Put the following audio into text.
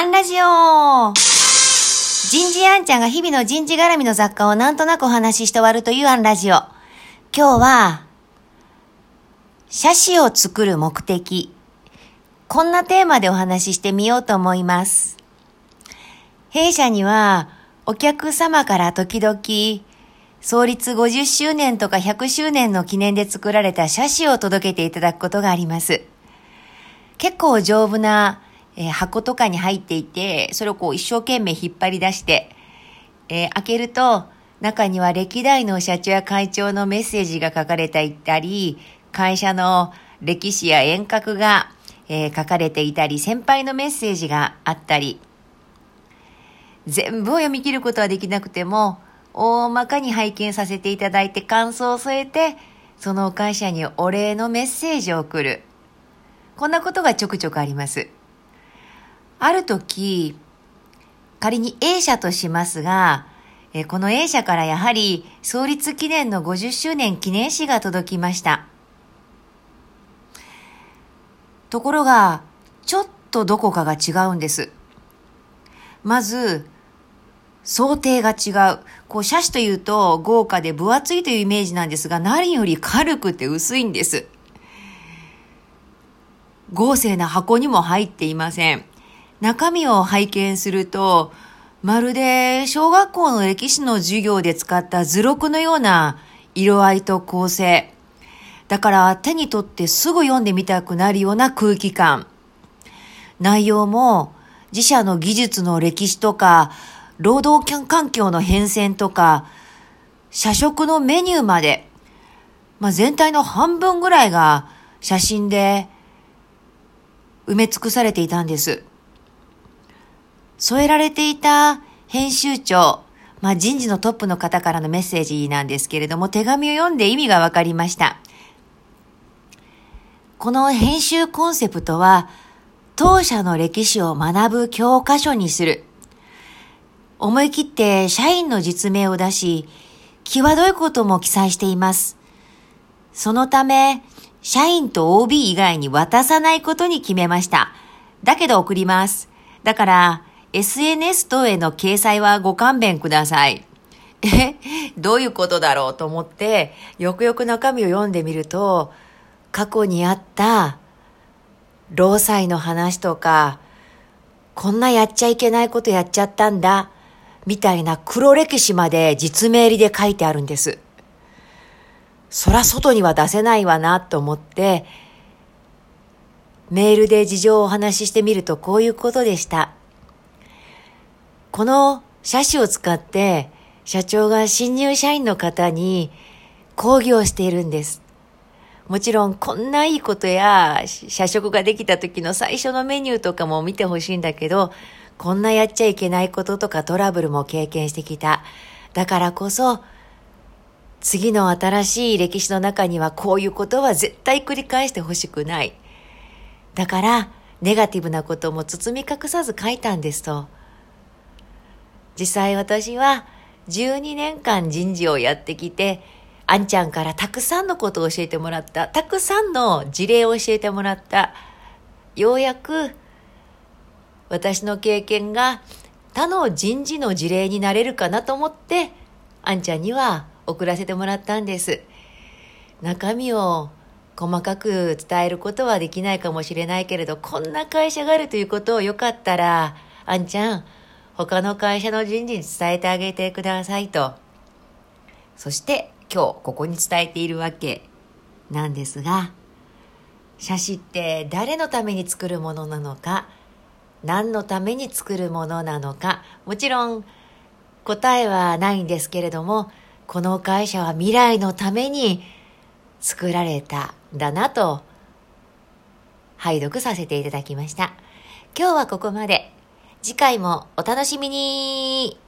アンラジオ人事アンちゃんが日々の人事絡みの雑貨をなんとなくお話しして終わるというアンラジオ。今日は、写真を作る目的。こんなテーマでお話ししてみようと思います。弊社には、お客様から時々、創立50周年とか100周年の記念で作られた写真を届けていただくことがあります。結構丈夫なえー、箱とかに入っていて、それをこう一生懸命引っ張り出して、えー、開けると、中には歴代の社長や会長のメッセージが書かれていたり、会社の歴史や遠隔が、えー、書かれていたり、先輩のメッセージがあったり、全部を読み切ることはできなくても、大まかに拝見させていただいて感想を添えて、その会社にお礼のメッセージを送る。こんなことがちょくちょくあります。ある時、仮に A 社としますが、この A 社からやはり創立記念の50周年記念誌が届きました。ところが、ちょっとどこかが違うんです。まず、想定が違う。こう、写真というと豪華で分厚いというイメージなんですが、何より軽くて薄いんです。豪勢な箱にも入っていません。中身を拝見すると、まるで小学校の歴史の授業で使った図録のような色合いと構成。だから手に取ってすぐ読んでみたくなるような空気感。内容も自社の技術の歴史とか、労働環境の変遷とか、社食のメニューまで、まあ、全体の半分ぐらいが写真で埋め尽くされていたんです。添えられていた編集長、まあ、人事のトップの方からのメッセージなんですけれども、手紙を読んで意味がわかりました。この編集コンセプトは、当社の歴史を学ぶ教科書にする。思い切って社員の実名を出し、際どいことも記載しています。そのため、社員と OB 以外に渡さないことに決めました。だけど送ります。だから、SNS 等への掲載はご勘弁ください。え、どういうことだろうと思って、よくよく中身を読んでみると、過去にあった労災の話とか、こんなやっちゃいけないことやっちゃったんだ、みたいな黒歴史まで実名入りで書いてあるんです。そら外には出せないわなと思って、メールで事情をお話ししてみるとこういうことでした。この写真を使って社長が新入社員の方に講義をしているんです。もちろんこんないいことや社食ができた時の最初のメニューとかも見てほしいんだけど、こんなやっちゃいけないこととかトラブルも経験してきた。だからこそ、次の新しい歴史の中にはこういうことは絶対繰り返してほしくない。だから、ネガティブなことも包み隠さず書いたんですと。実際私は12年間人事をやってきて、あんちゃんからたくさんのことを教えてもらった。たくさんの事例を教えてもらった。ようやく私の経験が他の人事の事例になれるかなと思って、あんちゃんには送らせてもらったんです。中身を細かく伝えることはできないかもしれないけれど、こんな会社があるということをよかったら、あんちゃん、他の会社の人事に伝えてあげてくださいと。そして今日ここに伝えているわけなんですが、写真って誰のために作るものなのか、何のために作るものなのか、もちろん答えはないんですけれども、この会社は未来のために作られたんだなと、拝読させていただきました。今日はここまで。次回もお楽しみに。